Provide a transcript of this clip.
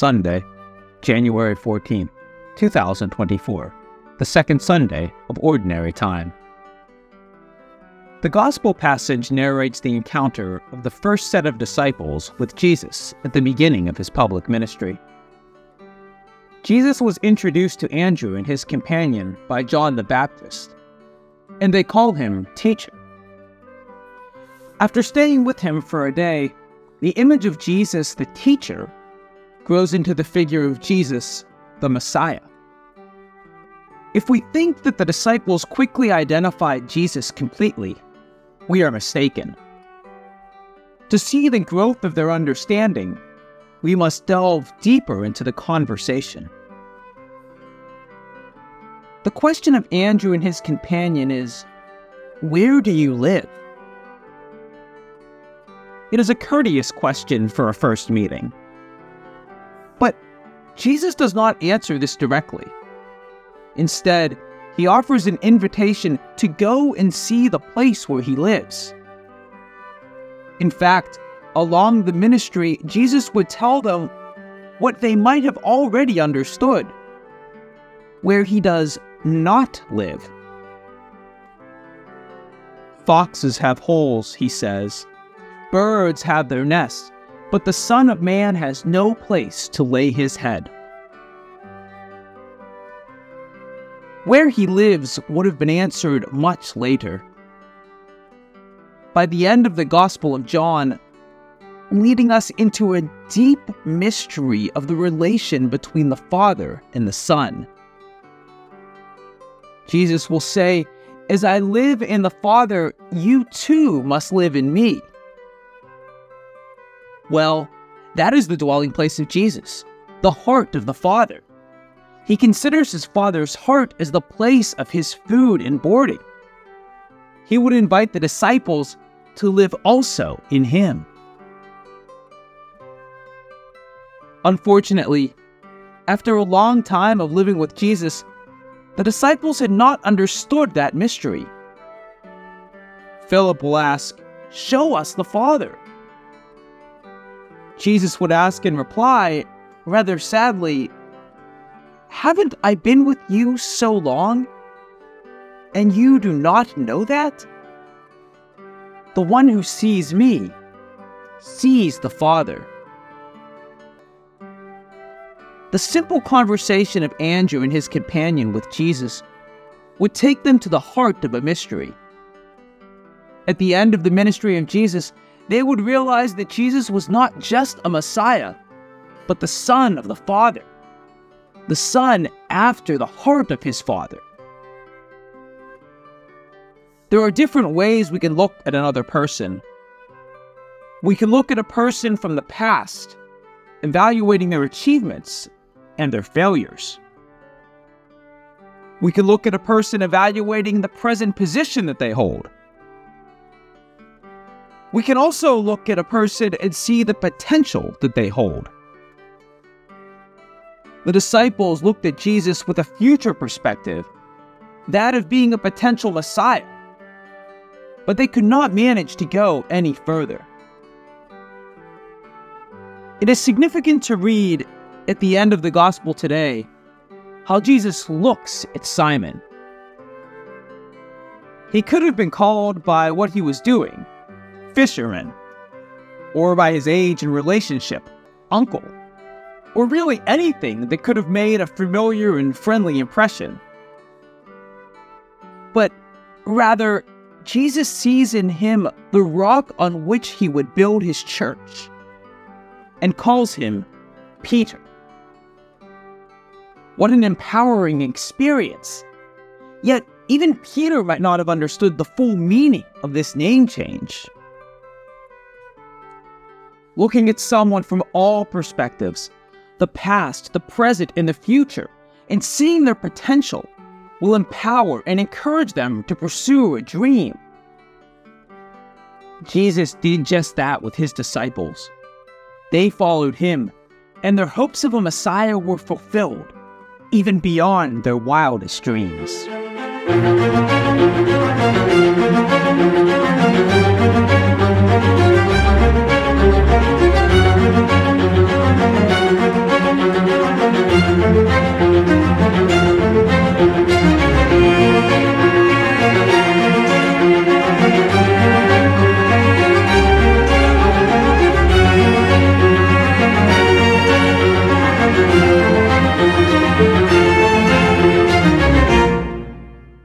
Sunday, January 14, 2024, the second Sunday of Ordinary Time. The Gospel passage narrates the encounter of the first set of disciples with Jesus at the beginning of his public ministry. Jesus was introduced to Andrew and his companion by John the Baptist, and they called him Teacher. After staying with him for a day, the image of Jesus the teacher grows into the figure of Jesus, the Messiah. If we think that the disciples quickly identified Jesus completely, we are mistaken. To see the growth of their understanding, we must delve deeper into the conversation. The question of Andrew and his companion is Where do you live? It is a courteous question for a first meeting. Jesus does not answer this directly. Instead, he offers an invitation to go and see the place where he lives. In fact, along the ministry, Jesus would tell them what they might have already understood where he does not live. Foxes have holes, he says. Birds have their nests, but the Son of Man has no place to lay his head. Where he lives would have been answered much later. By the end of the Gospel of John, leading us into a deep mystery of the relation between the Father and the Son. Jesus will say, As I live in the Father, you too must live in me. Well, that is the dwelling place of Jesus, the heart of the Father. He considers his Father's heart as the place of his food and boarding. He would invite the disciples to live also in him. Unfortunately, after a long time of living with Jesus, the disciples had not understood that mystery. Philip will ask, Show us the Father. Jesus would ask in reply, rather sadly, Haven't I been with you so long? And you do not know that? The one who sees me sees the Father. The simple conversation of Andrew and his companion with Jesus would take them to the heart of a mystery. At the end of the ministry of Jesus, they would realize that Jesus was not just a Messiah, but the Son of the Father, the Son after the heart of his Father. There are different ways we can look at another person. We can look at a person from the past, evaluating their achievements and their failures. We can look at a person evaluating the present position that they hold we can also look at a person and see the potential that they hold. The disciples looked at Jesus with a future perspective, that of being a potential Messiah. But they could not manage to go any further. It is significant to read at the end of the Gospel today how Jesus looks at Simon. He could have been called by what he was doing, fisherman, or by his age and relationship, uncle, or really anything that could have made a familiar and friendly impression. But rather, Jesus sees in him the rock on which he would build his church and calls him Peter. What an empowering experience! Yet, even Peter might not have understood the full meaning of this name change looking at someone from all perspectives the past, the present, and the future, and seeing their potential will empower and encourage them to pursue a dream. Jesus did just that with his disciples. They followed him, and their hopes of a Messiah were fulfilled, even beyond their wildest dreams.